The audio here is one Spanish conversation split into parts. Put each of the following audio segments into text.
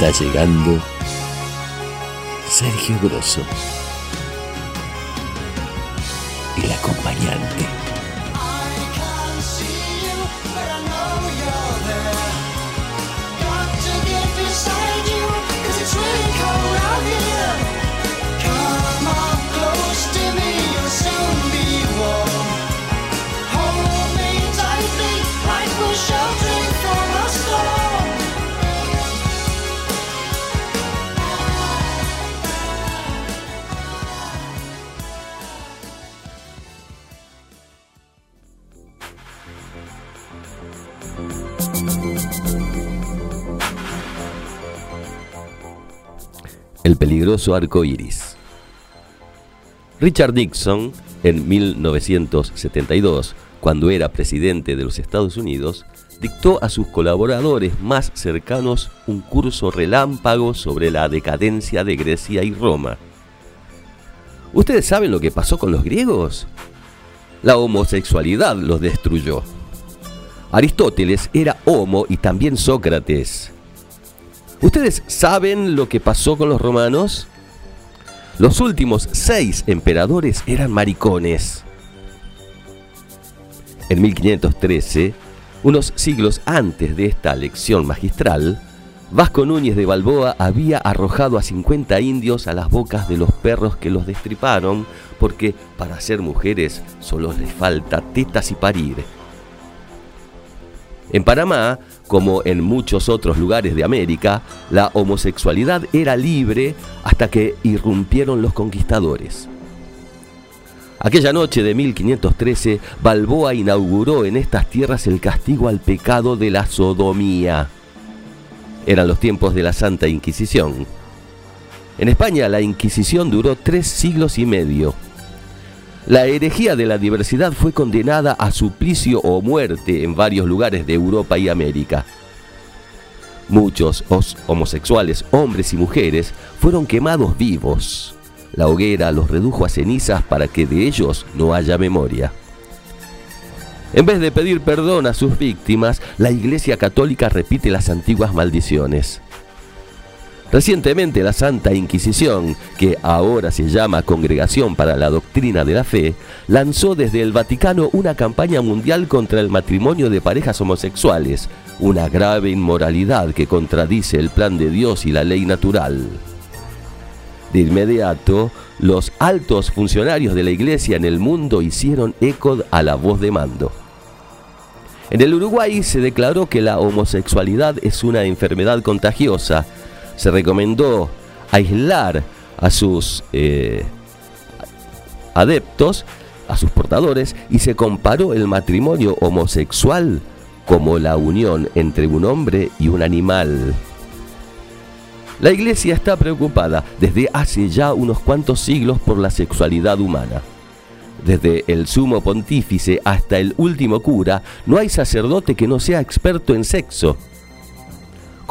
está llegando Sergio Grosso, el acompañante. Peligroso arco iris. Richard Nixon, en 1972, cuando era presidente de los Estados Unidos, dictó a sus colaboradores más cercanos un curso relámpago sobre la decadencia de Grecia y Roma. ¿Ustedes saben lo que pasó con los griegos? La homosexualidad los destruyó. Aristóteles era homo y también Sócrates. ¿Ustedes saben lo que pasó con los romanos? Los últimos seis emperadores eran maricones. En 1513, unos siglos antes de esta lección magistral, Vasco Núñez de Balboa había arrojado a 50 indios a las bocas de los perros que los destriparon, porque para ser mujeres solo les falta tetas y parir. En Panamá, como en muchos otros lugares de América, la homosexualidad era libre hasta que irrumpieron los conquistadores. Aquella noche de 1513, Balboa inauguró en estas tierras el castigo al pecado de la sodomía. Eran los tiempos de la Santa Inquisición. En España la Inquisición duró tres siglos y medio. La herejía de la diversidad fue condenada a suplicio o muerte en varios lugares de Europa y América. Muchos homosexuales, hombres y mujeres, fueron quemados vivos. La hoguera los redujo a cenizas para que de ellos no haya memoria. En vez de pedir perdón a sus víctimas, la Iglesia Católica repite las antiguas maldiciones. Recientemente la Santa Inquisición, que ahora se llama Congregación para la Doctrina de la Fe, lanzó desde el Vaticano una campaña mundial contra el matrimonio de parejas homosexuales, una grave inmoralidad que contradice el plan de Dios y la ley natural. De inmediato, los altos funcionarios de la Iglesia en el mundo hicieron eco a la voz de mando. En el Uruguay se declaró que la homosexualidad es una enfermedad contagiosa se recomendó aislar a sus eh, adeptos, a sus portadores, y se comparó el matrimonio homosexual como la unión entre un hombre y un animal. La iglesia está preocupada desde hace ya unos cuantos siglos por la sexualidad humana. Desde el sumo pontífice hasta el último cura, no hay sacerdote que no sea experto en sexo.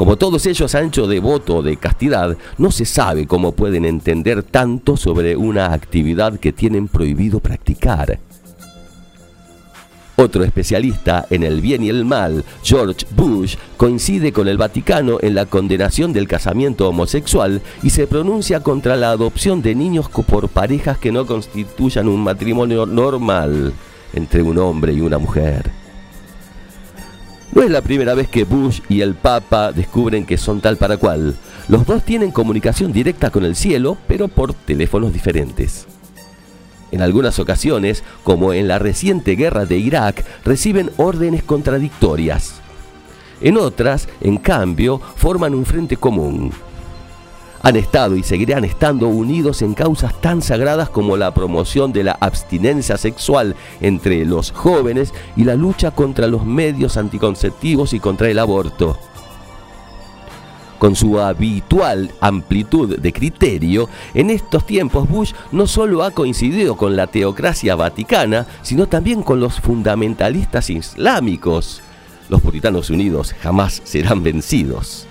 Como todos ellos ancho de voto de castidad, no se sabe cómo pueden entender tanto sobre una actividad que tienen prohibido practicar. Otro especialista en el bien y el mal, George Bush, coincide con el Vaticano en la condenación del casamiento homosexual y se pronuncia contra la adopción de niños por parejas que no constituyan un matrimonio normal entre un hombre y una mujer. No es la primera vez que Bush y el Papa descubren que son tal para cual. Los dos tienen comunicación directa con el cielo, pero por teléfonos diferentes. En algunas ocasiones, como en la reciente guerra de Irak, reciben órdenes contradictorias. En otras, en cambio, forman un frente común han estado y seguirán estando unidos en causas tan sagradas como la promoción de la abstinencia sexual entre los jóvenes y la lucha contra los medios anticonceptivos y contra el aborto. Con su habitual amplitud de criterio, en estos tiempos Bush no solo ha coincidido con la teocracia vaticana, sino también con los fundamentalistas islámicos. Los puritanos unidos jamás serán vencidos.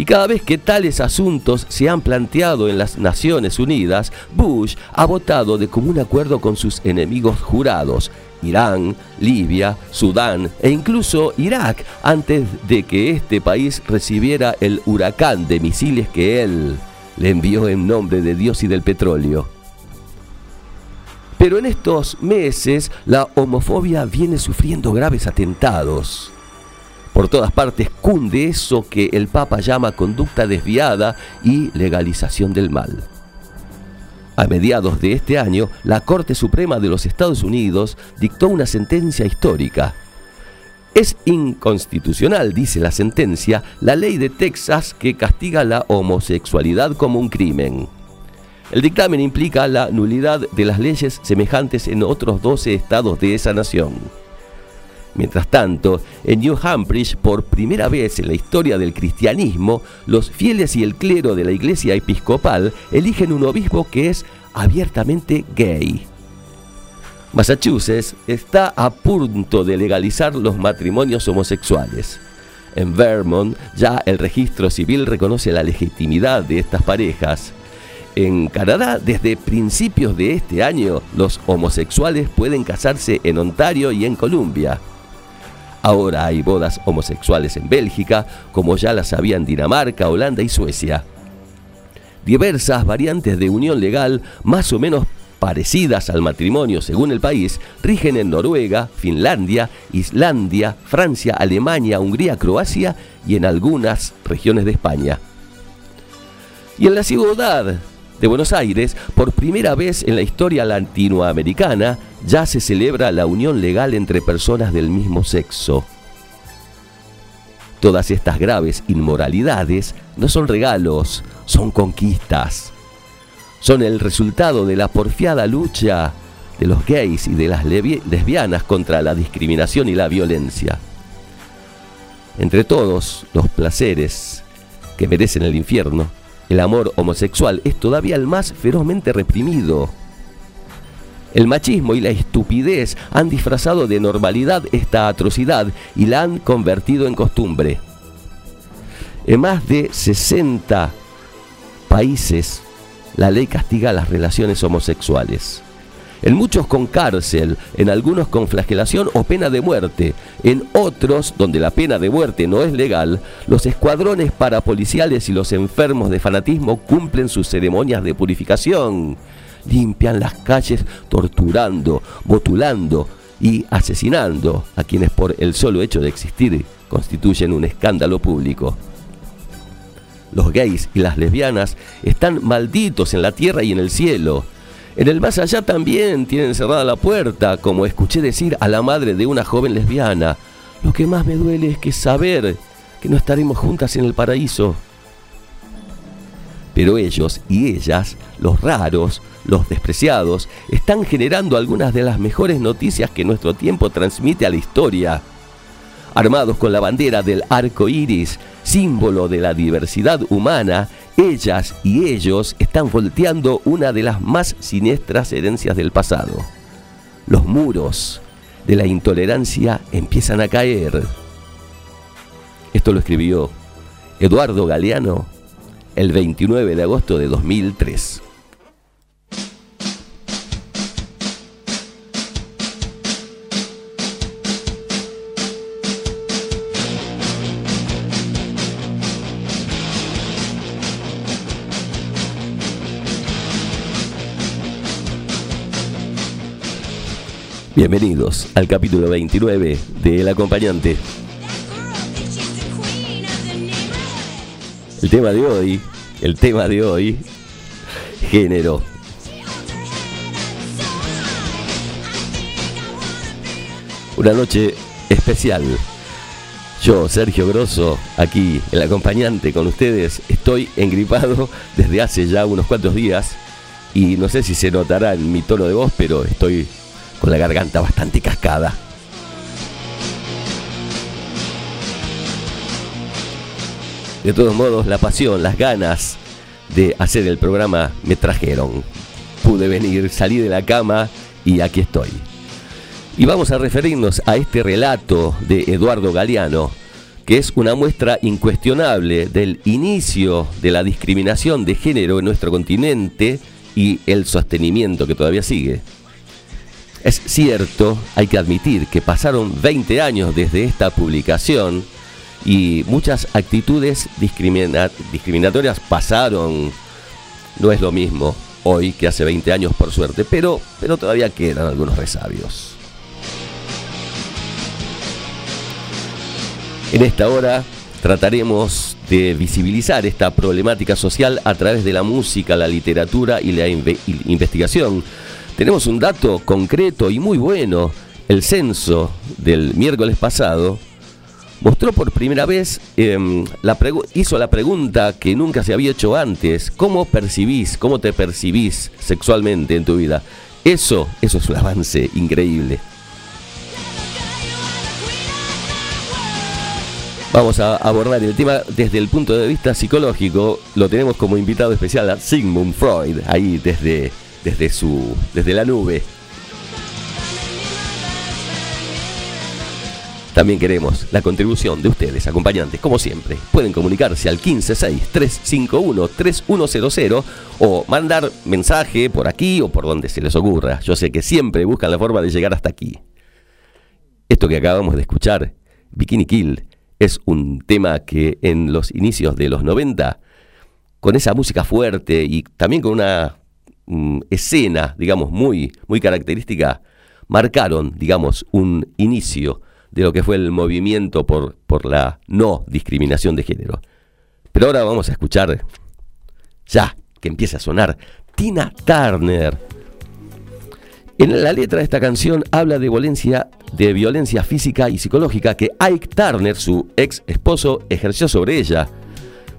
Y cada vez que tales asuntos se han planteado en las Naciones Unidas, Bush ha votado de común acuerdo con sus enemigos jurados, Irán, Libia, Sudán e incluso Irak, antes de que este país recibiera el huracán de misiles que él le envió en nombre de Dios y del petróleo. Pero en estos meses la homofobia viene sufriendo graves atentados. Por todas partes cunde eso que el Papa llama conducta desviada y legalización del mal. A mediados de este año, la Corte Suprema de los Estados Unidos dictó una sentencia histórica. Es inconstitucional, dice la sentencia, la ley de Texas que castiga la homosexualidad como un crimen. El dictamen implica la nulidad de las leyes semejantes en otros 12 estados de esa nación. Mientras tanto, en New Hampshire, por primera vez en la historia del cristianismo, los fieles y el clero de la iglesia episcopal eligen un obispo que es abiertamente gay. Massachusetts está a punto de legalizar los matrimonios homosexuales. En Vermont ya el registro civil reconoce la legitimidad de estas parejas. En Canadá, desde principios de este año, los homosexuales pueden casarse en Ontario y en Columbia. Ahora hay bodas homosexuales en Bélgica, como ya las había en Dinamarca, Holanda y Suecia. Diversas variantes de unión legal, más o menos parecidas al matrimonio según el país, rigen en Noruega, Finlandia, Islandia, Francia, Alemania, Hungría, Croacia y en algunas regiones de España. Y en la ciudad de Buenos Aires, por primera vez en la historia latinoamericana, ya se celebra la unión legal entre personas del mismo sexo. Todas estas graves inmoralidades no son regalos, son conquistas. Son el resultado de la porfiada lucha de los gays y de las lesbianas contra la discriminación y la violencia. Entre todos los placeres que merecen el infierno, el amor homosexual es todavía el más ferozmente reprimido. El machismo y la estupidez han disfrazado de normalidad esta atrocidad y la han convertido en costumbre. En más de 60 países, la ley castiga las relaciones homosexuales en muchos con cárcel, en algunos con flagelación o pena de muerte, en otros, donde la pena de muerte no es legal, los escuadrones parapoliciales y los enfermos de fanatismo cumplen sus ceremonias de purificación, limpian las calles torturando, botulando y asesinando a quienes por el solo hecho de existir constituyen un escándalo público. Los gays y las lesbianas están malditos en la tierra y en el cielo en el más allá también tienen cerrada la puerta, como escuché decir a la madre de una joven lesbiana. Lo que más me duele es que saber que no estaremos juntas en el paraíso. Pero ellos y ellas, los raros, los despreciados, están generando algunas de las mejores noticias que nuestro tiempo transmite a la historia. Armados con la bandera del arco iris, símbolo de la diversidad humana, ellas y ellos están volteando una de las más siniestras herencias del pasado. Los muros de la intolerancia empiezan a caer. Esto lo escribió Eduardo Galeano el 29 de agosto de 2003. Bienvenidos al capítulo 29 de El Acompañante. El tema de hoy, el tema de hoy, género. Una noche especial. Yo, Sergio Grosso, aquí, el acompañante con ustedes, estoy engripado desde hace ya unos cuantos días y no sé si se notará en mi tono de voz, pero estoy con la garganta bastante cascada. De todos modos, la pasión, las ganas de hacer el programa me trajeron. Pude venir, salí de la cama y aquí estoy. Y vamos a referirnos a este relato de Eduardo Galeano, que es una muestra incuestionable del inicio de la discriminación de género en nuestro continente y el sostenimiento que todavía sigue. Es cierto, hay que admitir que pasaron 20 años desde esta publicación y muchas actitudes discriminatorias pasaron. No es lo mismo hoy que hace 20 años, por suerte, pero, pero todavía quedan algunos resabios. En esta hora trataremos de visibilizar esta problemática social a través de la música, la literatura y la investigación. Tenemos un dato concreto y muy bueno. El censo del miércoles pasado mostró por primera vez, em, la hizo la pregunta que nunca se había hecho antes, ¿cómo percibís, cómo te percibís sexualmente en tu vida? Eso, eso es un avance increíble. Vamos a abordar el tema desde el punto de vista psicológico. Lo tenemos como invitado especial a Sigmund Freud, ahí desde, desde, su, desde la nube. También queremos la contribución de ustedes, acompañantes, como siempre. Pueden comunicarse al 156-351-3100 o mandar mensaje por aquí o por donde se les ocurra. Yo sé que siempre buscan la forma de llegar hasta aquí. Esto que acabamos de escuchar, Bikini Kill, es un tema que en los inicios de los 90, con esa música fuerte y también con una mm, escena, digamos, muy, muy característica, marcaron, digamos, un inicio de lo que fue el movimiento por, por la no discriminación de género. Pero ahora vamos a escuchar, ya que empieza a sonar, Tina Turner en la letra de esta canción habla de violencia, de violencia física y psicológica que Ike Turner, su ex esposo, ejerció sobre ella.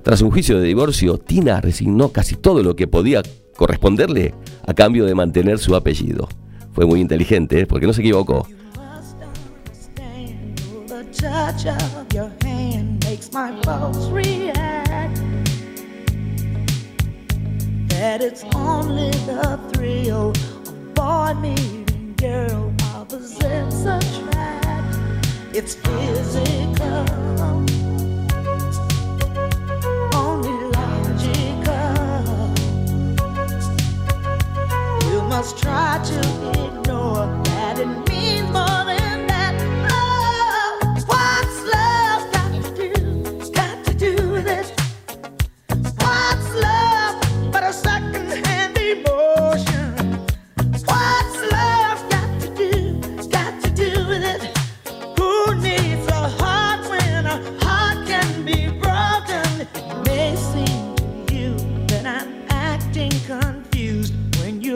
Tras un juicio de divorcio, Tina resignó casi todo lo que podía corresponderle a cambio de mantener su apellido. Fue muy inteligente, ¿eh? porque no se equivocó. It's physical, must try to ignore that it means more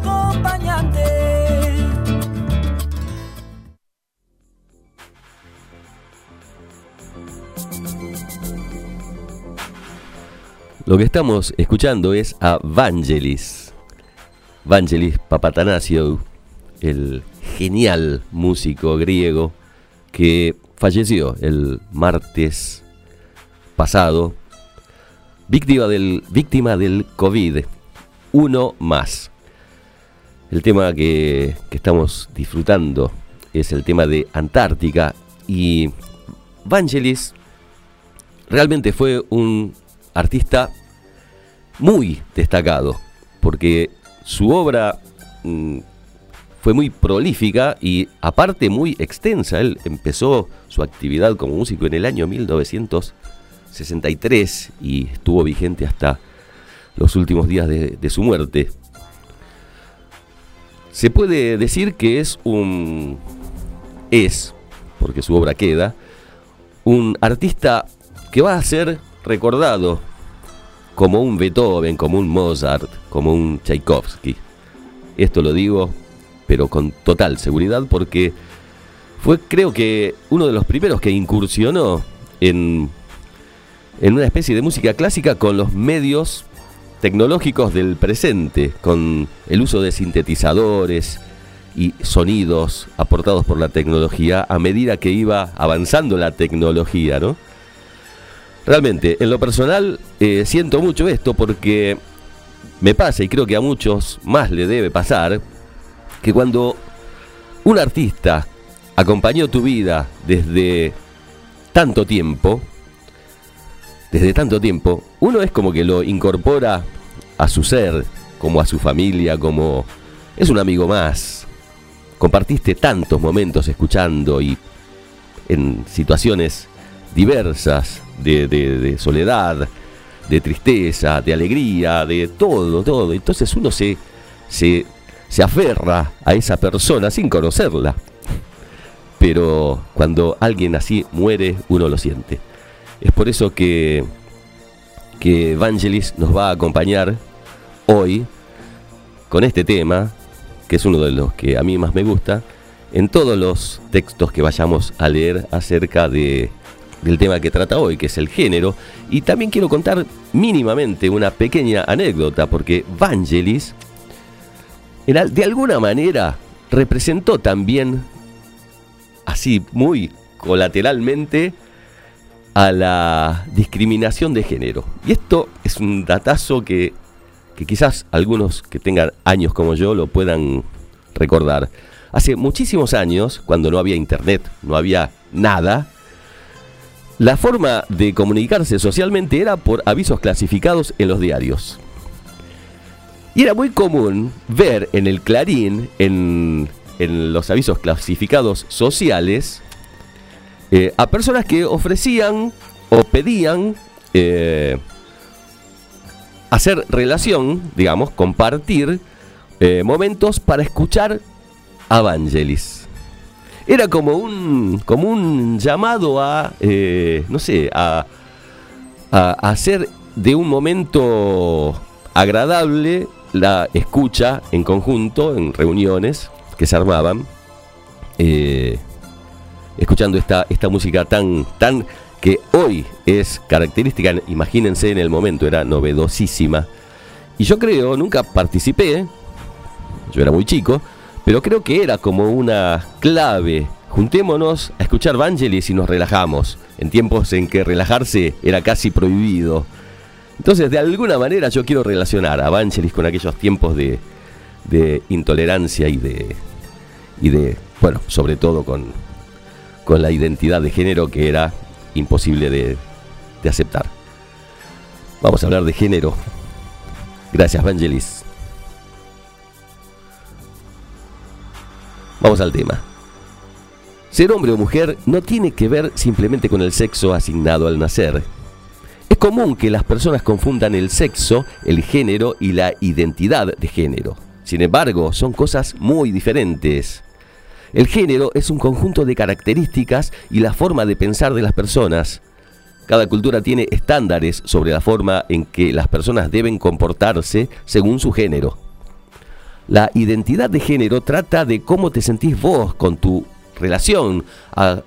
acompañante. Lo que estamos escuchando es a Vangelis. Vangelis Papatanasio, el genial músico griego que falleció el martes pasado, víctima del, víctima del COVID. Uno más. El tema que, estamos disfrutando es el tema de Antártica y Vangelis realmente fue un artista muy destacado porque su obra mm, fue muy prolífica y aparte muy extensa. Él empezó su actividad como músico en el año 1963 y estuvo vigente hasta los últimos días de su muerte. Se puede decir que es un... es, porque su obra queda, un artista que va a ser recordado como un Beethoven, como un Mozart, como un Tchaikovsky. Esto lo digo, pero con total seguridad, porque fue creo que uno de los primeros que incursionó en, en una especie de música clásica con los medios tecnológicos del presente, con el uso de sintetizadores y sonidos aportados por la tecnología a medida que iba avanzando la tecnología, ¿no? Realmente, en lo personal, eh, siento mucho esto porque me pasa, y creo que a muchos más le debe pasar, que cuando un artista acompañó tu vida desde tanto tiempo, desde tanto tiempo, uno es como que lo incorpora a su ser, como a su familia, como es un amigo más. Compartiste tantos momentos escuchando y en situaciones diversas de, soledad, de tristeza, de alegría, de todo, todo. Entonces uno se, se, se aferra a esa persona sin conocerla. Pero cuando alguien así muere, uno lo siente. Es por eso que, que Evangelis nos va a acompañar hoy con este tema, que es uno de los que a mí más me gusta, en todos los textos que vayamos a leer acerca de del tema que trata hoy, que es el género. Y también quiero contar mínimamente una pequeña anécdota, porque Vangelis, de alguna manera, representó también, así muy colateralmente, a la discriminación de género. Y esto es un datazo que, que quizás algunos que tengan años como yo lo puedan recordar. Hace muchísimos años, cuando no había internet, no había nada, la forma de comunicarse socialmente era por avisos clasificados en los diarios. Y era muy común ver en el Clarín, en, los avisos clasificados sociales, eh, a personas que ofrecían o pedían eh, hacer relación, digamos, compartir eh, momentos para escuchar Evangelis. Era como un, como un llamado a, no sé, a, a, hacer de un momento agradable la escucha en conjunto, en reuniones que se armaban, escuchando esta, esta música tan, tan que hoy es característica, imagínense en el momento, era novedosísima. Y yo creo, nunca participé, yo era muy chico, pero creo que era como una clave. Juntémonos a escuchar Vangelis y nos relajamos, en tiempos en que relajarse era casi prohibido. Entonces, de alguna manera yo quiero relacionar a Vangelis con aquellos tiempos de, intolerancia y de, y de, bueno, sobre todo con, con la identidad de género que era imposible de, aceptar. Vamos a hablar de género. Gracias, Vangelis. Vamos al tema. Ser hombre o mujer no tiene que ver simplemente con el sexo asignado al nacer. Es común que las personas confundan el sexo, el género y la identidad de género. Sin embargo, son cosas muy diferentes. El género es un conjunto de características y la forma de pensar de las personas. Cada cultura tiene estándares sobre la forma en que las personas deben comportarse según su género. La identidad de género trata de cómo te sentís vos con tu relación a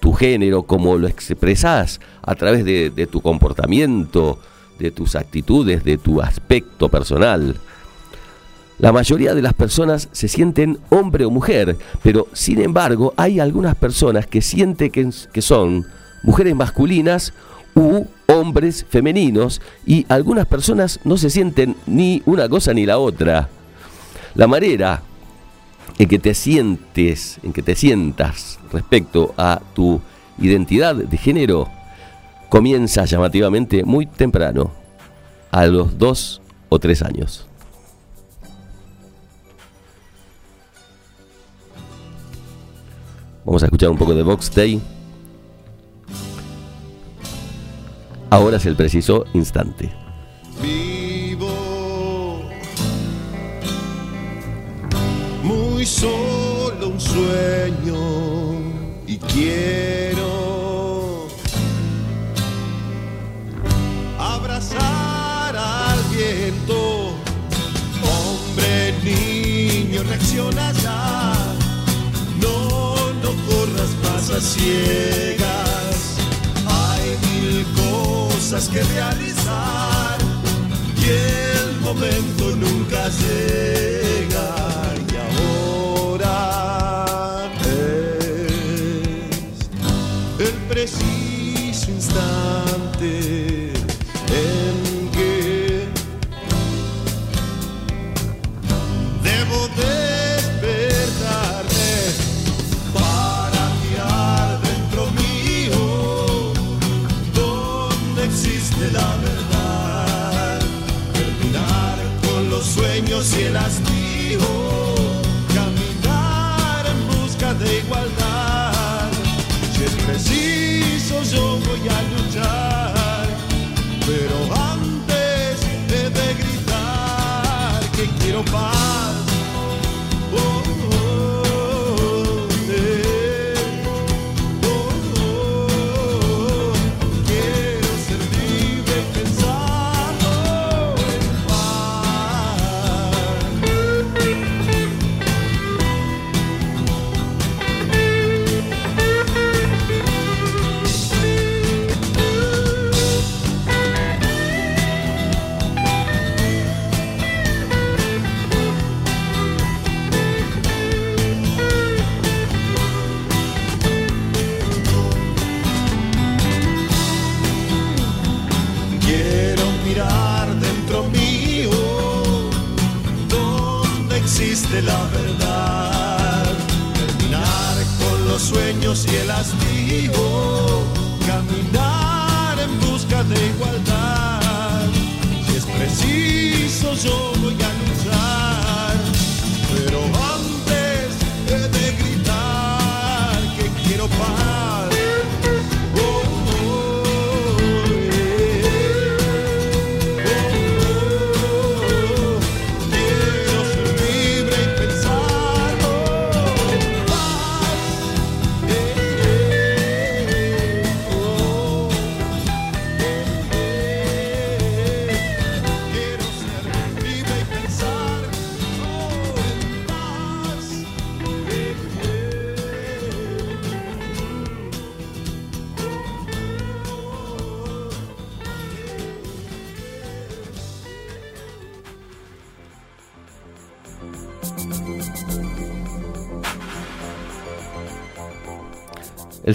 tu género, cómo lo expresás a través de, tu comportamiento, de tus actitudes, de tu aspecto personal. La mayoría de las personas se sienten hombre o mujer, pero sin embargo hay algunas personas que sienten que, son mujeres masculinas u hombres femeninos y algunas personas no se sienten ni una cosa ni la otra. La manera en que te sientes, en que te sientas respecto a tu identidad de género comienza llamativamente muy temprano, a los dos o tres años. Vamos a escuchar un poco de Vox Day. Ahora es el preciso instante. Vivo muy solo un sueño y quiero abrazar al viento. Hombre, niño, reacciona ciegas. Hay mil cosas que realizar y el momento nunca llega. Y ahora es el preciso instante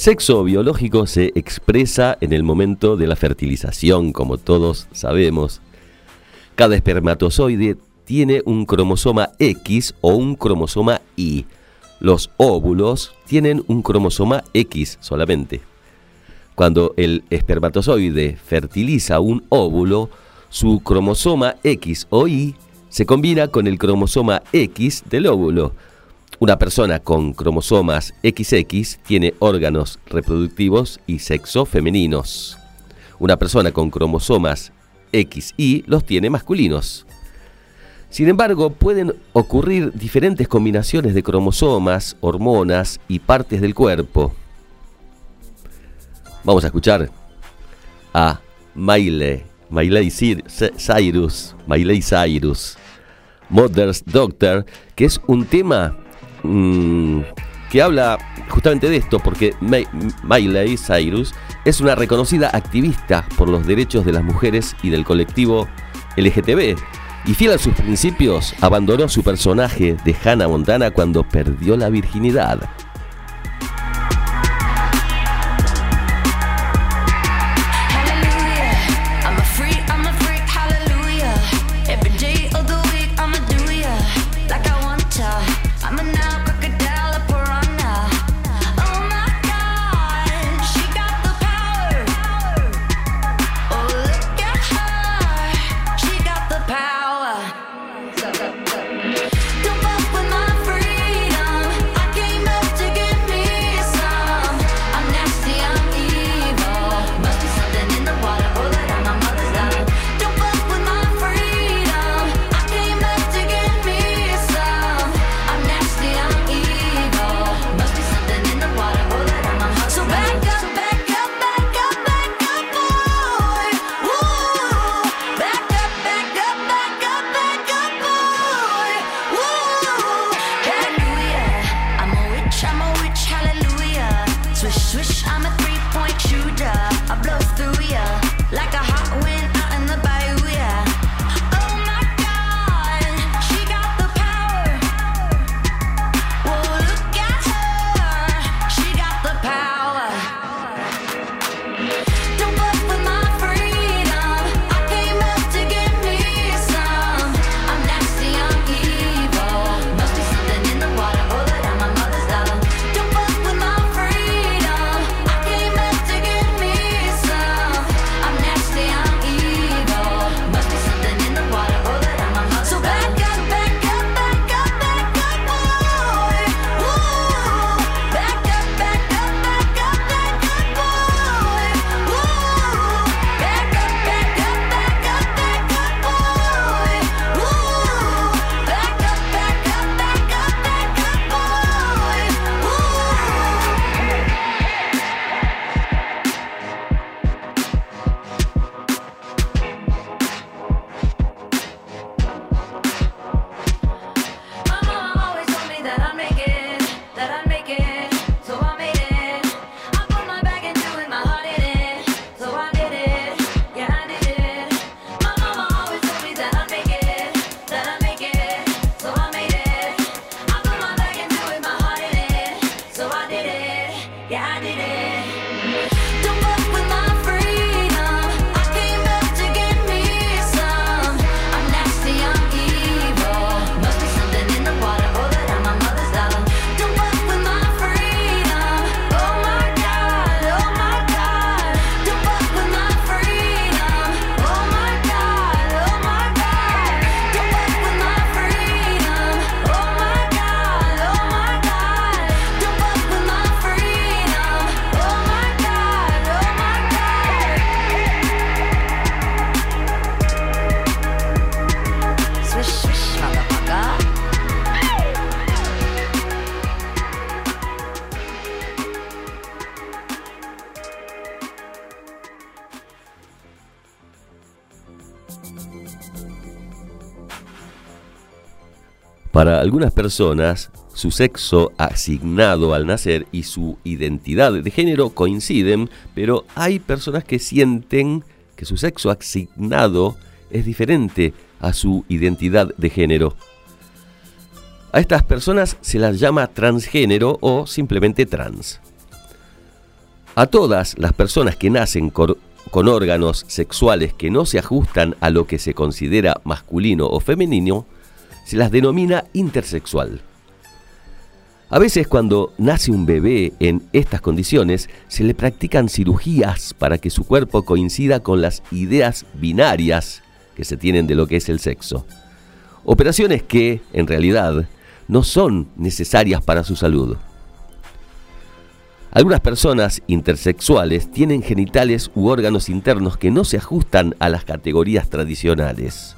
sexo biológico se expresa en el momento de la fertilización, como todos sabemos. Cada espermatozoide tiene un cromosoma X o un cromosoma Y. Los óvulos tienen un cromosoma X solamente. Cuando el espermatozoide fertiliza un óvulo, su cromosoma X o Y se combina con el cromosoma X del óvulo. Una persona con cromosomas XX tiene órganos reproductivos y sexo femeninos. Una persona con cromosomas XY los tiene masculinos. Sin embargo, pueden ocurrir diferentes combinaciones de cromosomas, hormonas y partes del cuerpo. Vamos a escuchar a Miley, Miley Cyrus, Miley Cyrus, Mother's Doctor, que es un tema mm, que habla justamente de esto, porque Miley Cyrus es una reconocida activista por los derechos de las mujeres y del colectivo LGTB. Y fiel a sus principios, abandonó su personaje de Hannah Montana cuando perdió la virginidad. Para algunas personas, su sexo asignado al nacer y su identidad de género coinciden, pero hay personas que sienten que su sexo asignado es diferente a su identidad de género. A estas personas se las llama transgénero o simplemente trans. A todas las personas que nacen con, órganos sexuales que no se ajustan a lo que se considera masculino o femenino, se las denomina intersexual. A veces cuando nace un bebé en estas condiciones, se le practican cirugías para que su cuerpo coincida con las ideas binarias que se tienen de lo que es el sexo. Operaciones que, en realidad, no son necesarias para su salud. Algunas personas intersexuales tienen genitales u órganos internos que no se ajustan a las categorías tradicionales.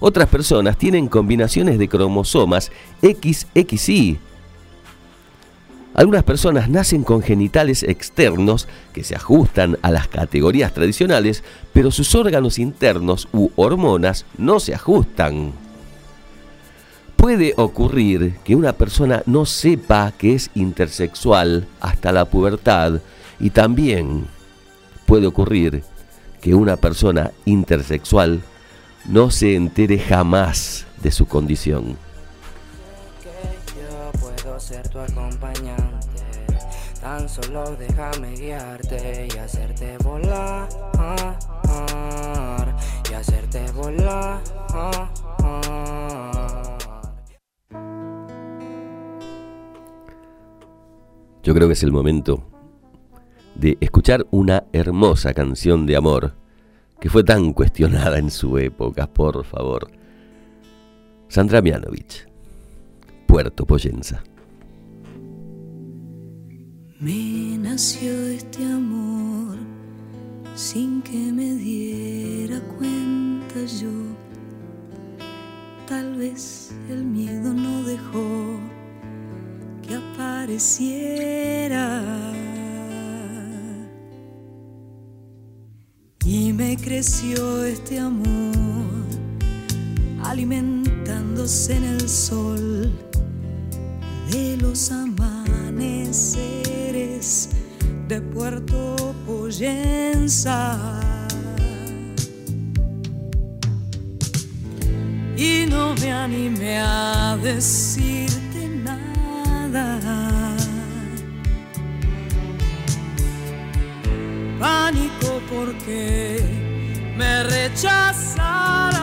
Otras personas tienen combinaciones de cromosomas XXY. Algunas personas nacen con genitales externos que se ajustan a las categorías tradicionales, pero sus órganos internos u hormonas no se ajustan. puede ocurrir que una persona no sepa que es intersexual hasta la pubertad y también puede ocurrir que una persona intersexual no se entere jamás de su condición. yo puedo ser tu acompañante, tan solo déjame guiarte y hacerte volar, y hacerte volar. Yo creo que es el momento de escuchar una hermosa canción de amor que fue tan cuestionada en su época, por favor. Sandra Mianovich, Puerto Poyenza. Me nació este amor sin que me diera cuenta yo. Tal vez el miedo no dejó que apareciera. Y me creció este amor, alimentándose en el sol de los amaneceres de Puerto Poyenza. Y no me animé a decirte nada. pánico por qué me rechazaron.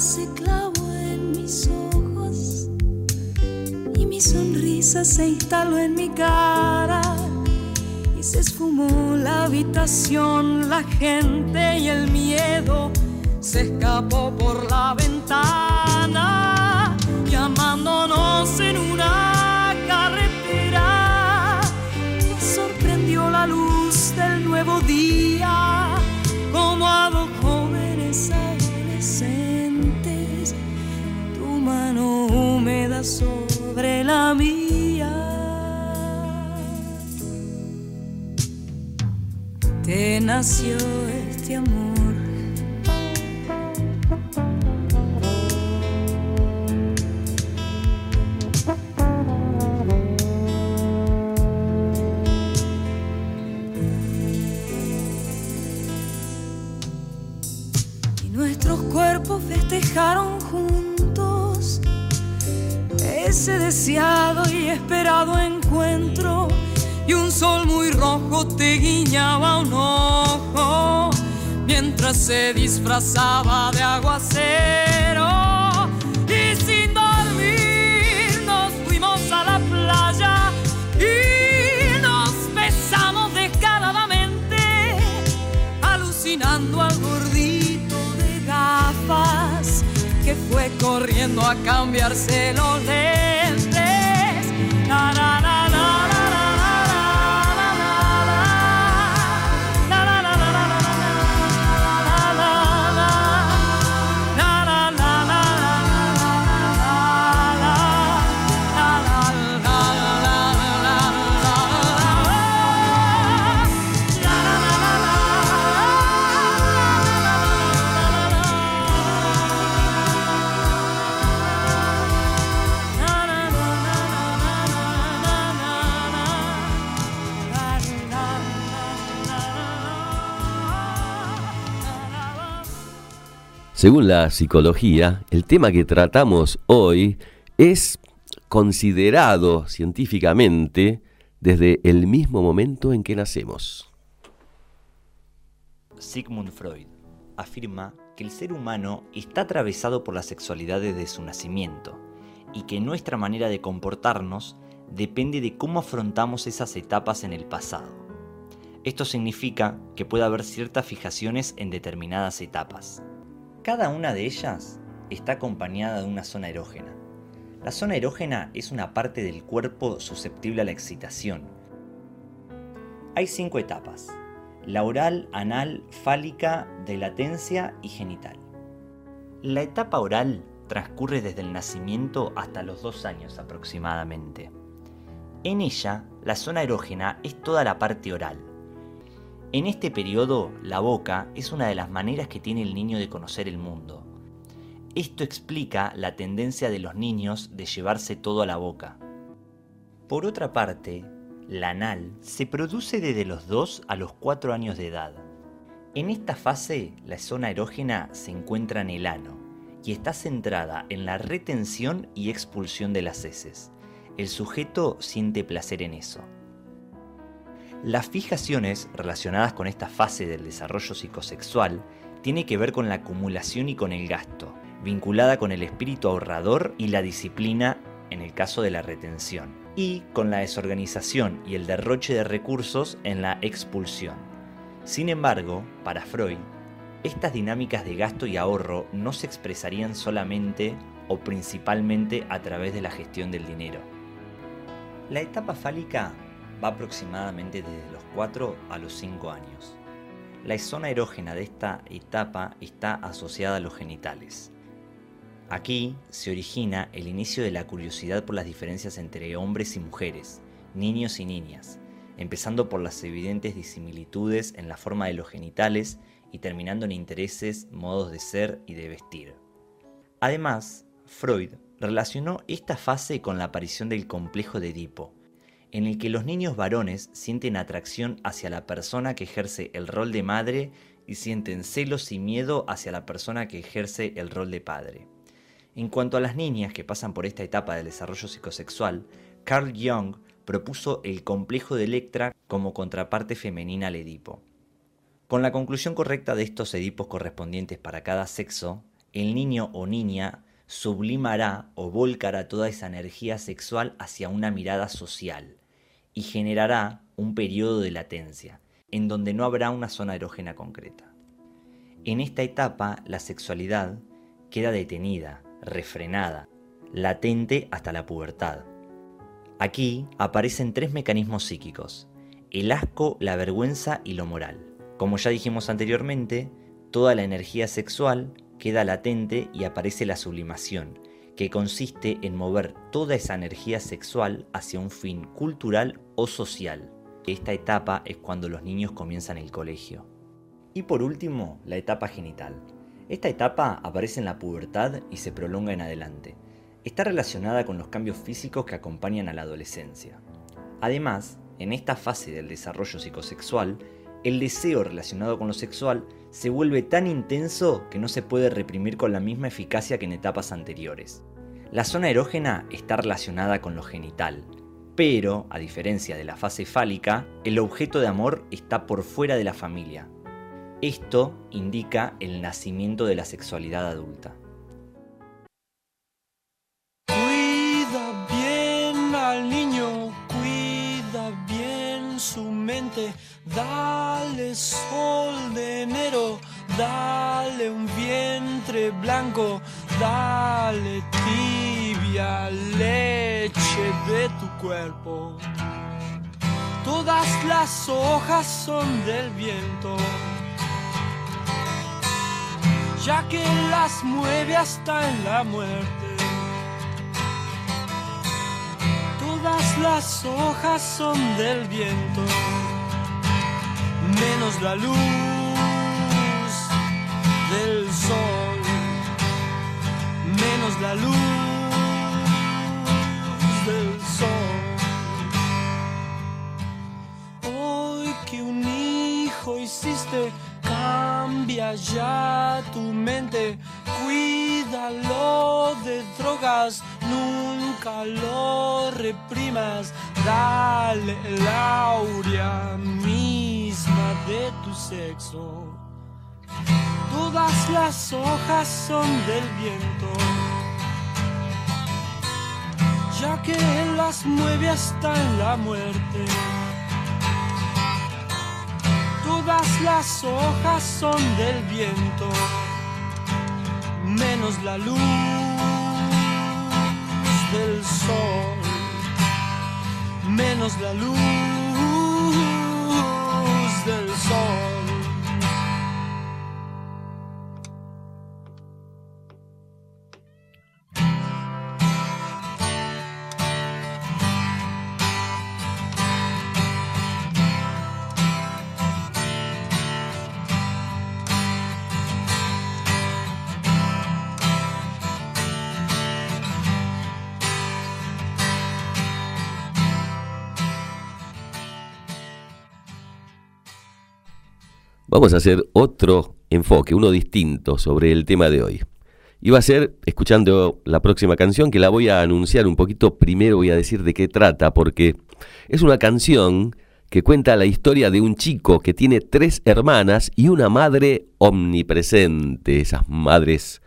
Se clavó en mis ojos y mi sonrisa se instaló en mi cara. Y se esfumó la habitación, la gente y el miedo se escapó por la ventana, llamándonos en una carretera sorprendió la luz del nuevo día, como a dos jóvenes sobre la mía. Te nació este amor. y nuestros cuerpos festejaron ese deseado y esperado encuentro y un sol muy rojo te guiñaba un ojo mientras se disfrazaba de aguacero fue corriendo a cambiarse los Según la psicología, el tema que tratamos hoy es considerado científicamente desde el mismo momento en que nacemos. Sigmund Freud afirma que el ser humano está atravesado por la sexualidad desde su nacimiento y que nuestra manera de comportarnos depende de cómo afrontamos esas etapas en el pasado. Esto significa que puede haber ciertas fijaciones en determinadas etapas. Cada una de ellas está acompañada de una zona erógena. La zona erógena es una parte del cuerpo susceptible a la excitación. Hay cinco etapas. La oral, anal, fálica, de latencia y genital. La etapa oral transcurre desde el nacimiento hasta los dos años aproximadamente. En ella, la zona erógena es toda la parte oral. En este periodo, la boca es una de las maneras que tiene el niño de conocer el mundo. Esto explica la tendencia de los niños de llevarse todo a la boca. Por otra parte, la anal se produce desde los 2 a los 4 años de edad. En esta fase, la zona erógena se encuentra en el ano y está centrada en la retención y expulsión de las heces. El sujeto siente placer en eso. Las fijaciones relacionadas con esta fase del desarrollo psicosexual tiene que ver con la acumulación y con el gasto, vinculada con el espíritu ahorrador y la disciplina en el caso de la retención, y con la desorganización y el derroche de recursos en la expulsión. Sin embargo, para Freud, estas dinámicas de gasto y ahorro no se expresarían solamente o principalmente a través de la gestión del dinero. La etapa fálica va aproximadamente desde los 4 a los 5 años. La zona erógena de esta etapa está asociada a los genitales. Aquí se origina el inicio de la curiosidad por las diferencias entre hombres y mujeres, niños y niñas, empezando por las evidentes disimilitudes en la forma de los genitales y terminando en intereses, modos de ser y de vestir. Además, Freud relacionó esta fase con la aparición del complejo de Edipo, en el que los niños varones sienten atracción hacia la persona que ejerce el rol de madre y sienten celos y miedo hacia la persona que ejerce el rol de padre. En cuanto a las niñas que pasan por esta etapa del desarrollo psicosexual, Carl Jung propuso el complejo de Electra como contraparte femenina al Edipo. Con la conclusión correcta de estos Edipos correspondientes para cada sexo, el niño o niña sublimará o volcará toda esa energía sexual hacia una mirada social y generará un periodo de latencia, en donde no habrá una zona erógena concreta. En esta etapa, la sexualidad queda detenida, refrenada, latente hasta la pubertad. Aquí aparecen tres mecanismos psíquicos, el asco, la vergüenza y lo moral. Como ya dijimos anteriormente, toda la energía sexual queda latente y aparece la sublimación, que consiste en mover toda esa energía sexual hacia un fin cultural o social. Esta etapa es cuando los niños comienzan el colegio. Y por último, la etapa genital. Esta etapa aparece en la pubertad y se prolonga en adelante. Está relacionada con los cambios físicos que acompañan a la adolescencia. Además, en esta fase del desarrollo psicosexual, el deseo relacionado con lo sexual se vuelve tan intenso que no se puede reprimir con la misma eficacia que en etapas anteriores. La zona erógena está relacionada con lo genital, pero, a diferencia de la fase fálica, el objeto de amor está por fuera de la familia. Esto indica el nacimiento de la sexualidad adulta. Cuida bien al niño, cuida bien su mente, dale sol de enero, dale un vientre blanco, dale tibia leche de tu cuerpo. Todas las hojas son del viento, ya que las mueve hasta en la muerte. Todas las hojas son del viento, menos la luz del sol, menos la luz del sol. Hoy que un hijo hiciste, cambia ya tu mente, cuídalo de drogas, nunca lo reprimas, dale la aurea misma de tu sexo. Todas las hojas son del viento, ya que él las mueve hasta en la muerte. Todas las hojas son del viento, menos la luz del sol, menos la luz del sol. Vamos a hacer otro enfoque, uno distinto sobre el tema de hoy. Y va a ser escuchando la próxima canción que la voy a anunciar un poquito. Primero voy a decir de qué trata, porque es una canción que cuenta la historia de un chico que tiene tres hermanas y una madre omnipresente, esas madres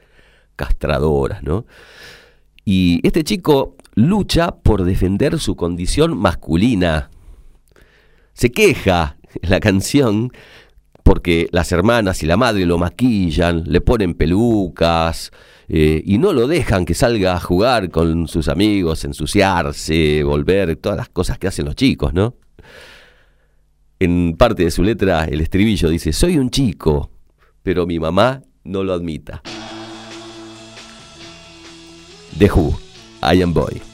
castradoras, ¿no? Y este chico lucha por defender su condición masculina. Se queja en la canción porque las hermanas y la madre lo maquillan, le ponen pelucas eh, y no lo dejan que salga a jugar con sus amigos, ensuciarse, volver, todas las cosas que hacen los chicos, ¿no? En parte de su letra, el estribillo dice, soy un chico, pero mi mamá no lo admita. The Who, I Am Boy.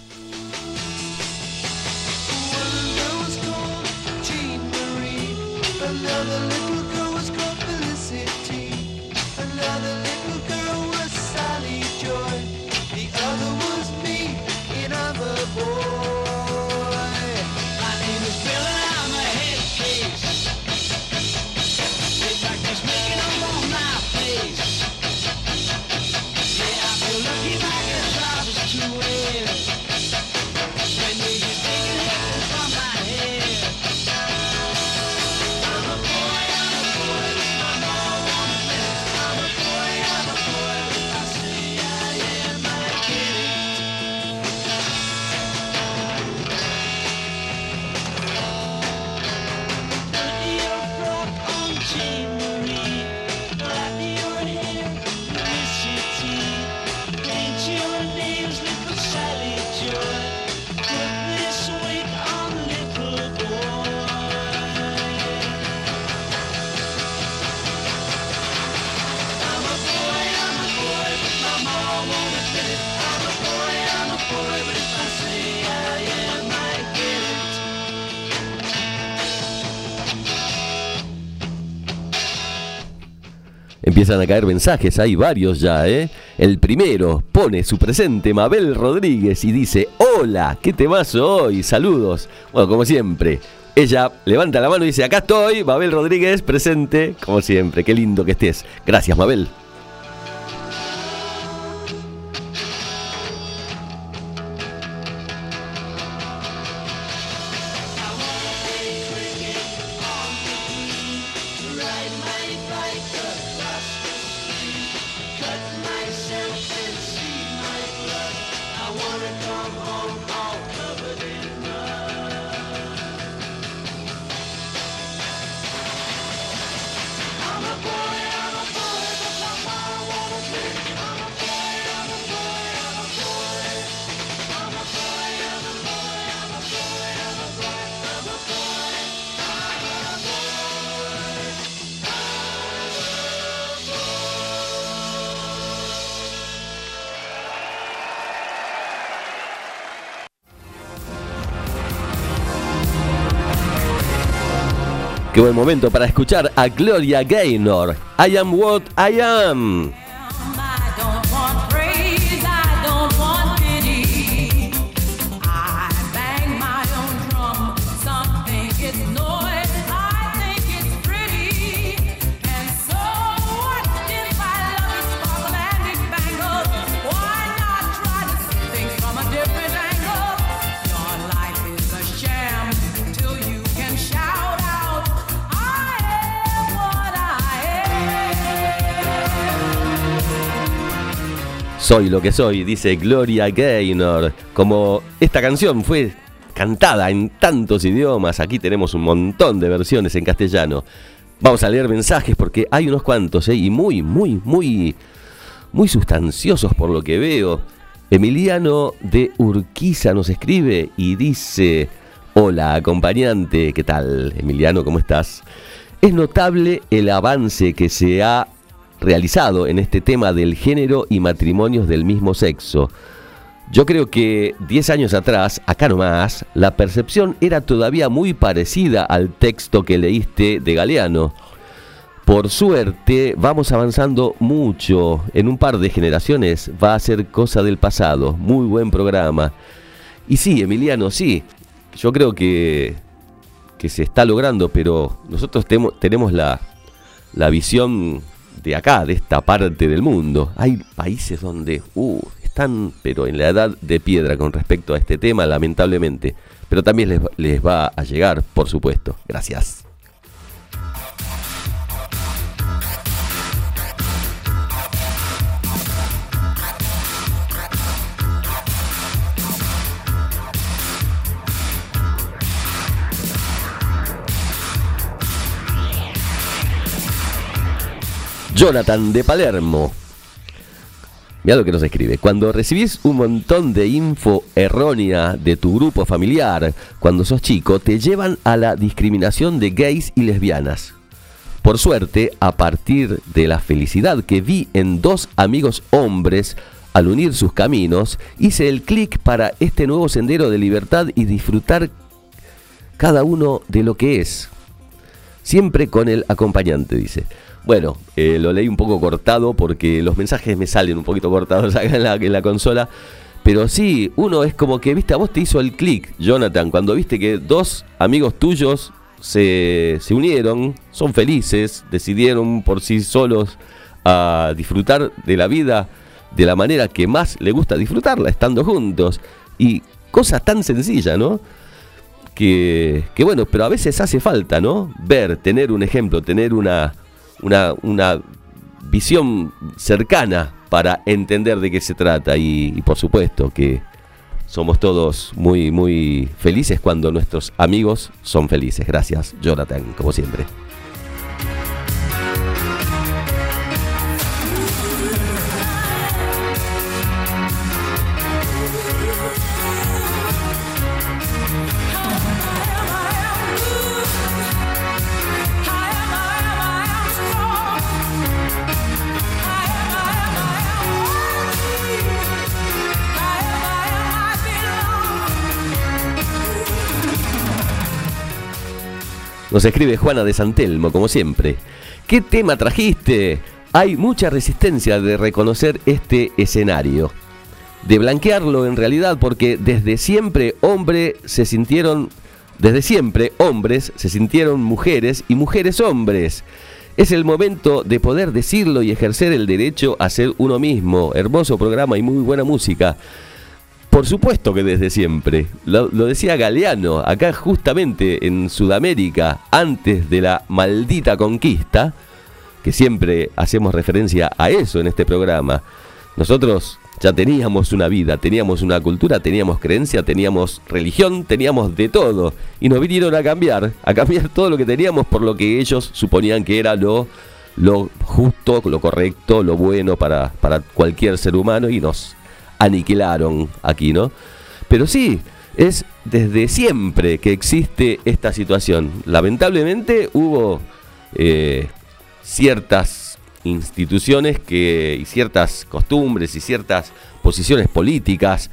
A caer mensajes, hay varios ya, ¿eh? El primero pone su presente Mabel Rodríguez y dice, hola, ¿qué temazo hoy? Saludos. Bueno, como siempre, ella levanta la mano y dice, acá estoy, Mabel Rodríguez, presente, como siempre, qué lindo que estés. Gracias, Mabel. Qué buen momento para escuchar a Gloria Gaynor. I am what I am. Soy lo que soy, dice Gloria Gaynor. Como esta canción fue cantada en tantos idiomas, aquí tenemos un montón de versiones en castellano. Vamos a leer mensajes porque hay unos cuantos, ¿eh? y muy, muy, muy, muy sustanciosos por lo que veo. Emiliano de Urquiza nos escribe y dice, hola acompañante, ¿qué tal Emiliano? ¿Cómo estás? Es notable el avance que se ha realizado en este tema del género y matrimonios del mismo sexo. Yo creo que 10 años atrás, acá nomás, la percepción era todavía muy parecida al texto que leíste de Galeano. Por suerte, vamos avanzando mucho. En un par de generaciones va a ser cosa del pasado. Muy buen programa. Y sí, Emiliano, sí. Yo creo que, que se está logrando, pero nosotros tenemos la, la visión de acá, de esta parte del mundo. Hay países donde uh, están, pero en la edad de piedra con respecto a este tema, lamentablemente. Pero también les, les va a llegar, por supuesto. Gracias. Jonathan de Palermo. Mira lo que nos escribe. Cuando recibís un montón de info errónea de tu grupo familiar cuando sos chico, te llevan a la discriminación de gays y lesbianas. Por suerte, a partir de la felicidad que vi en dos amigos hombres al unir sus caminos, hice el clic para este nuevo sendero de libertad y disfrutar cada uno de lo que es. Siempre con el acompañante, dice. Bueno, eh, lo leí un poco cortado porque los mensajes me salen un poquito cortados acá en la, en la consola. Pero sí, uno es como que, viste, a vos te hizo el clic, Jonathan, cuando viste que dos amigos tuyos se, se unieron, son felices, decidieron por sí solos a disfrutar de la vida de la manera que más le gusta disfrutarla, estando juntos. Y cosas tan sencillas, ¿no? Que, que bueno, pero a veces hace falta, ¿no? Ver, tener un ejemplo, tener una, una, una visión cercana para entender de qué se trata y, por supuesto que somos todos muy muy felices cuando nuestros amigos son felices. Gracias, Jonathan, como siempre. Nos escribe Juana de Santelmo, como siempre. ¿Qué tema trajiste? Hay mucha resistencia de reconocer este escenario. De blanquearlo en realidad porque desde siempre hombres se sintieron... Desde siempre hombres se sintieron mujeres y mujeres hombres. Es el momento de poder decirlo y ejercer el derecho a ser uno mismo. Hermoso programa y muy buena música. Por supuesto que desde siempre. Lo, decía Galeano, acá justamente en Sudamérica, antes de la maldita conquista, que siempre hacemos referencia a eso en este programa. Nosotros ya teníamos una vida, teníamos una cultura, teníamos creencia, teníamos religión, teníamos de todo. Y nos vinieron a cambiar, a cambiar todo lo que teníamos por lo que ellos suponían que era lo, justo, lo correcto, lo bueno para cualquier ser humano y nos aniquilaron aquí, ¿no? Pero sí, es desde siempre que existe esta situación. Lamentablemente hubo eh, ciertas instituciones que, y ciertas costumbres y ciertas posiciones políticas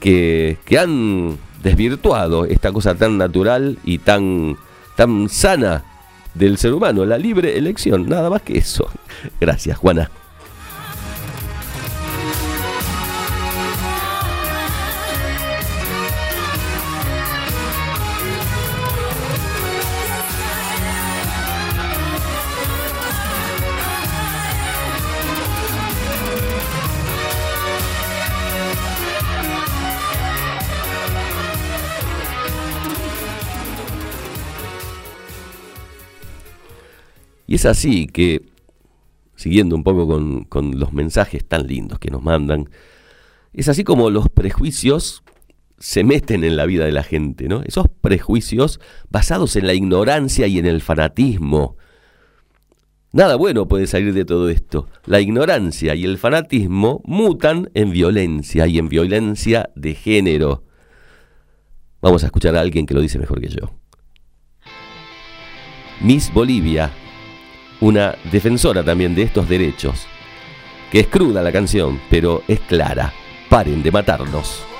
que, que han desvirtuado esta cosa tan natural y tan, tan sana del ser humano, la libre elección, nada más que eso. Gracias, Juana. Y es así que, siguiendo un poco con, con, los mensajes tan lindos que nos mandan, es así como los prejuicios se meten en la vida de la gente, ¿no? Esos prejuicios basados en la ignorancia y en el fanatismo, Nada bueno puede salir de todo esto. La ignorancia y el fanatismo mutan en violencia y en violencia de género. Vamos a escuchar a alguien que lo dice mejor que yo. Miss Bolivia, una defensora también de estos derechos, que es cruda la canción, pero es clara. Paren de matarnos.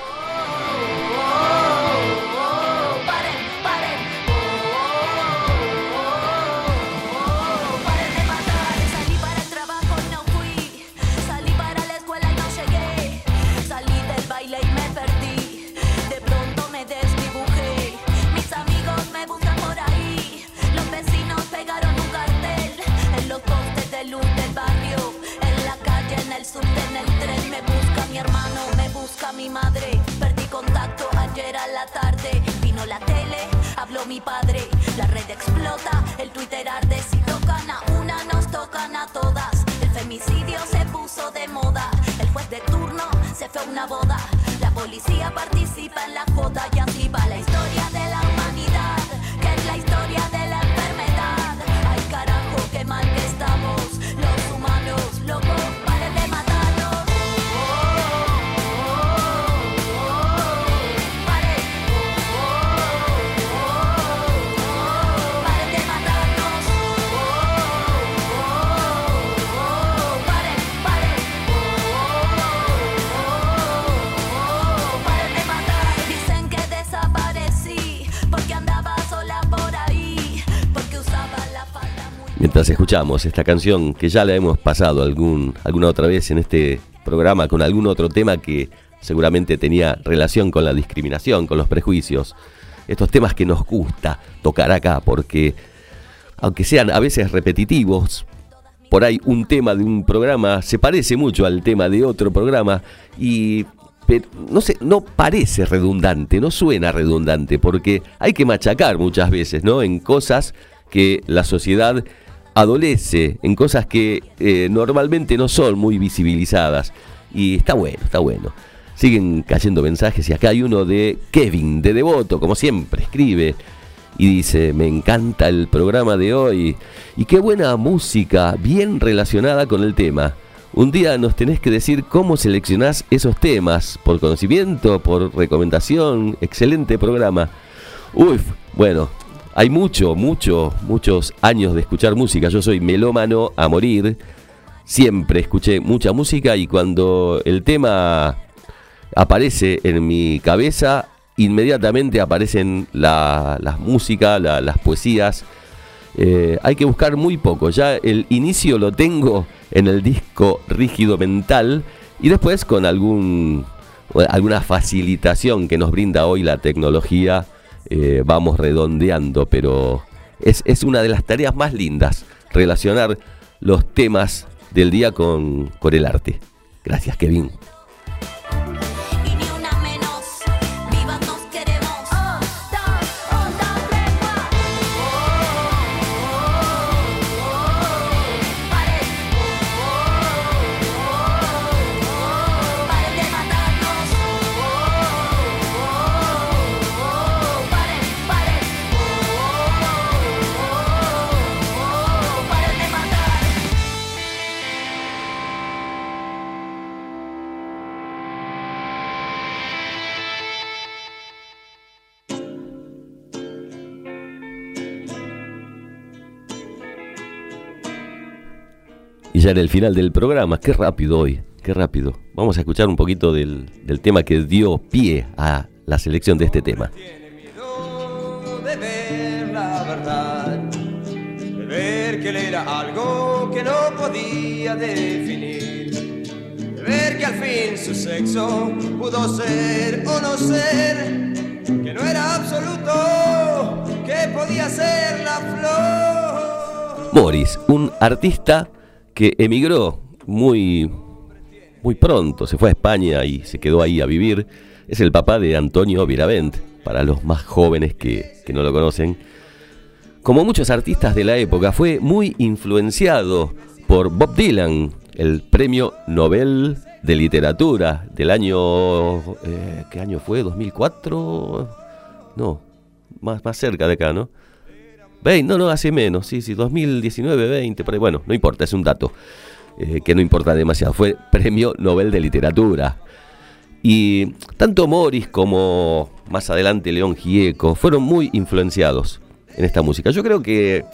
La red explota, el Twitter arde. Si tocan a una, nos tocan a todas. El femicidio se puso de moda. El juez de turno se fue a una boda. La policía participa en la joda y así va la historia Mientras escuchamos esta canción que ya la hemos pasado algún, alguna otra vez en este programa con algún otro tema que seguramente tenía relación con la discriminación, con los prejuicios, estos temas que nos gusta tocar acá porque aunque sean a veces repetitivos, por ahí un tema de un programa se parece mucho al tema de otro programa y no sé, no parece redundante, no suena redundante, porque hay que machacar muchas veces, ¿no? En cosas que la sociedad adolece, en cosas que eh, normalmente no son muy visibilizadas. Y está bueno, está bueno. Siguen cayendo mensajes y acá hay uno de Kevin, de Devoto, como siempre, escribe y dice, me encanta el programa de hoy y qué buena música, bien relacionada con el tema. Un día nos tenés que decir cómo seleccionás esos temas, por conocimiento, por recomendación, excelente programa. Uf, bueno, hay mucho, mucho, muchos años de escuchar música. Yo soy melómano a morir. Siempre escuché mucha música y cuando el tema aparece en mi cabeza, inmediatamente aparecen la, las músicas, la- las poesías. Eh, hay que buscar muy poco. Ya el inicio lo tengo en el disco rígido mental y después con algún, alguna facilitación que nos brinda hoy la tecnología eh, vamos redondeando. Pero es, es una de las tareas más lindas relacionar los temas del día con, con el arte. Gracias, Kevin. Ya en el final del programa, qué rápido hoy, qué rápido. Vamos a escuchar un poquito del, del tema que dio pie a la selección de este tema. Tiene miedo de ver la verdad, de ver que él era algo que no podía definir, de ver que al fin su sexo pudo ser o no ser, que no era absoluto, que podía ser la flor. Morris, un artista que emigró muy, muy pronto, se fue a España y se quedó ahí a vivir. Es el papá de Antonio Viravent, para los más jóvenes que, que no lo conocen. Como muchos artistas de la época, fue muy influenciado por Bob Dylan, el premio Nobel de Literatura del año... eh, ¿Qué año fue? ¿2004? No, más, más cerca de acá, ¿no? 20, no, no, hace menos, sí, sí, 2019, 20, por ahí. bueno, no importa, es un dato eh, que no importa demasiado. Fue premio Nobel de Literatura. Y tanto Morris como más adelante León Gieco fueron muy influenciados en esta música. Yo creo que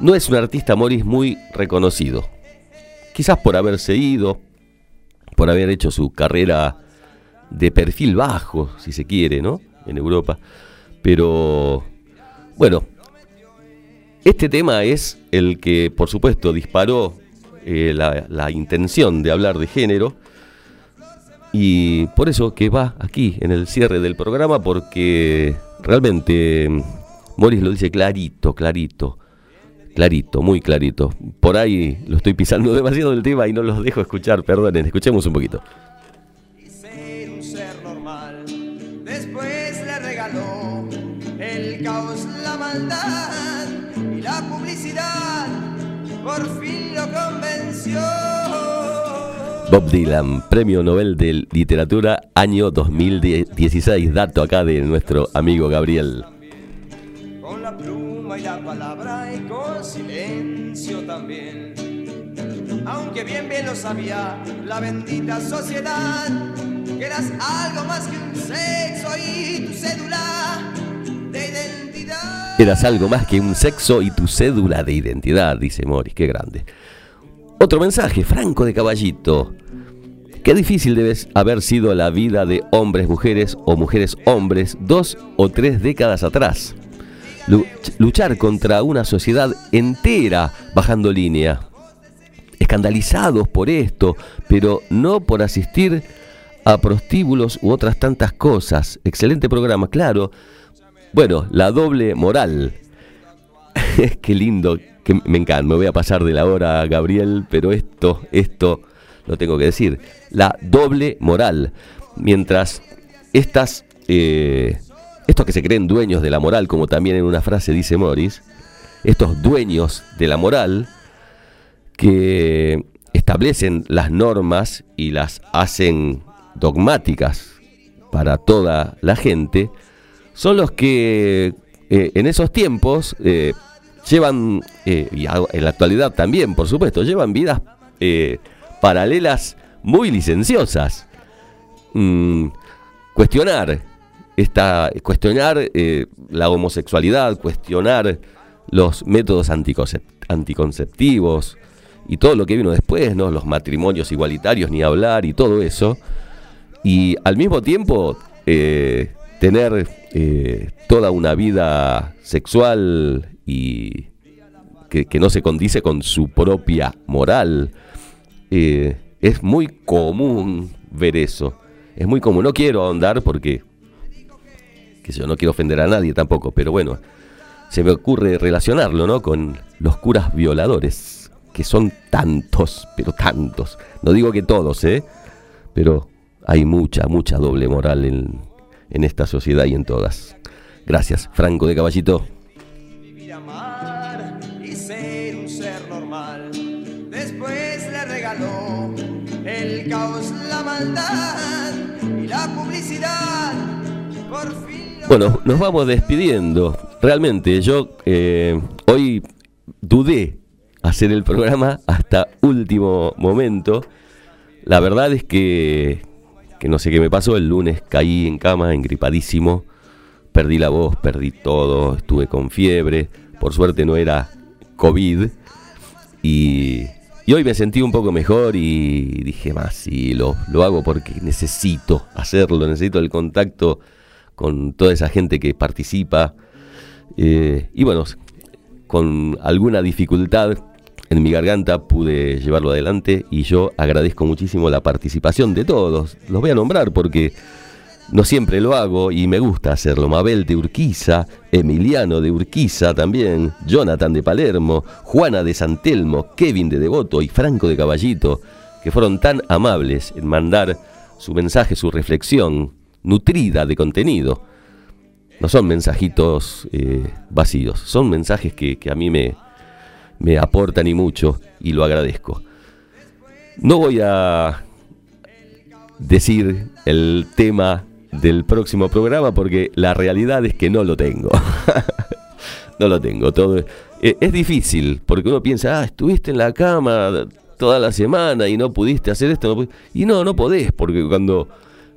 no es un artista Morris muy reconocido. Quizás por haberse ido, por haber hecho su carrera de perfil bajo, si se quiere, ¿no? En Europa. Pero, bueno, este tema es el que, por supuesto, disparó eh, la, la intención de hablar de género. Y por eso que va aquí en el cierre del programa, porque realmente Morris lo dice clarito, clarito, clarito, muy clarito. Por ahí lo estoy pisando demasiado el tema y no los dejo escuchar, perdonen, escuchemos un poquito. Bob Dylan, Premio Nobel de Literatura, año 2016. Dato acá de nuestro amigo Gabriel. Con la pluma y la palabra y con silencio también. Aunque bien bien lo sabía la bendita sociedad, que eras algo más que un sexo y tu cédula de identidad. Eras algo más que un sexo y tu cédula de identidad, dice Morris, qué grande. Otro mensaje, Franco de Caballito. Qué difícil debe haber sido la vida de hombres, mujeres o mujeres, hombres dos o tres décadas atrás. Lu- Luchar contra una sociedad entera bajando línea. Escandalizados por esto, pero no por asistir a prostíbulos u otras tantas cosas. Excelente programa, claro. Bueno, la doble moral. Qué lindo, que me encanta. Me voy a pasar de la hora, Gabriel, pero esto, esto lo tengo que decir. La doble moral. Mientras estas, eh, estos que se creen dueños de la moral, como también en una frase dice Morris, estos dueños de la moral que establecen las normas y las hacen dogmáticas para toda la gente, son los que eh, en esos tiempos eh, llevan, eh, y en la actualidad también, por supuesto, llevan vidas eh, paralelas muy licenciosas. Mm, cuestionar esta, cuestionar eh, la homosexualidad, cuestionar los métodos anticoncep- anticonceptivos y todo lo que vino después, ¿no? Los matrimonios igualitarios, ni hablar y todo eso. Y al mismo tiempo tener eh, toda una vida sexual y que, no se condice con su propia moral. Eh, es muy común ver eso. Es muy común. No quiero ahondar porque que yo no quiero ofender a nadie tampoco, pero bueno, se me ocurre relacionarlo, ¿no? Con los curas violadores, que son tantos, pero tantos. No digo que todos, ¿eh? Pero hay mucha, mucha doble moral en, en esta sociedad y en todas. Gracias, Franco de Caballito. Vivir, amar y ser un ser normal. Después le regaló el caos, la maldad y la publicidad. Por fin lo Bueno, nos vamos despidiendo. Realmente, yo eh, hoy dudé hacer el programa hasta último momento. La verdad es que, que no sé qué me pasó. El lunes caí en cama, engripadísimo. Perdí la voz, perdí todo. Estuve con fiebre. Por suerte no era COVID. Y, y hoy me sentí un poco mejor y dije más, sí, lo, lo hago porque necesito hacerlo, necesito el contacto con toda esa gente que participa. Eh, y bueno, con alguna dificultad en mi garganta pude llevarlo adelante y yo agradezco muchísimo la participación de todos. Los voy a nombrar porque no siempre lo hago y me gusta hacerlo. Mabel de Urquiza, Emiliano de Urquiza también, Jonathan de Palermo, Juana de Santelmo, Kevin de Devoto y Franco de Caballito, que fueron tan amables en mandar su mensaje, su reflexión, nutrida de contenido. No son mensajitos eh, vacíos, son mensajes que, que a mí me, me aportan y mucho y lo agradezco. No voy a decir el tema del próximo programa porque la realidad es que no lo tengo. No lo tengo. Todo eh, es difícil porque uno piensa, ah, estuviste en la cama toda la semana y no pudiste hacer esto. no pu-". y no, no podés porque cuando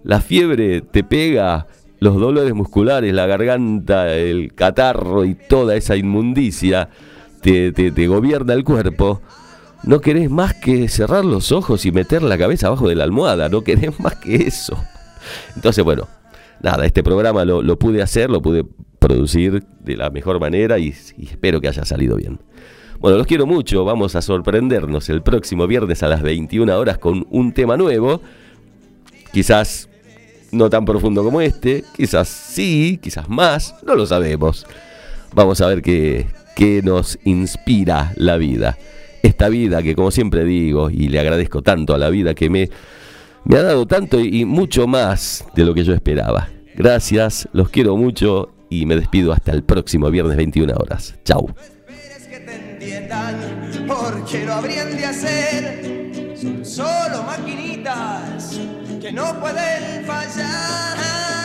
la fiebre te pega, los dolores musculares, la garganta, el catarro y toda esa inmundicia te, te- te gobierna el cuerpo. No querés más que cerrar los ojos y meter la cabeza abajo de la almohada, no querés más que eso. Entonces, bueno, nada, este programa lo, pude hacer, lo pude producir de la mejor manera y, y espero que haya salido bien. Bueno, los quiero mucho, vamos a sorprendernos el próximo viernes a las 21 horas con un tema nuevo, quizás no tan profundo como este, quizás sí, quizás más, no lo sabemos. Vamos a ver qué, qué nos inspira la vida. Esta vida que como siempre digo, y le agradezco tanto a la vida que me, me ha dado tanto y, mucho más de lo que yo esperaba. Gracias, los quiero mucho y me despido hasta el próximo viernes 21 horas. Chau. entiendan, porque lo habrían de hacer. Son solo maquinitas que no pueden fallar.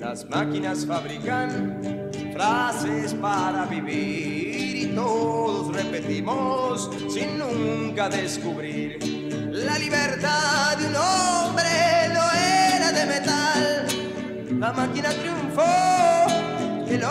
Las máquinas fabrican frases para vivir y todos repetimos sin nunca descubrir. La libertad de un hombre no era de metal. La máquina triunfó el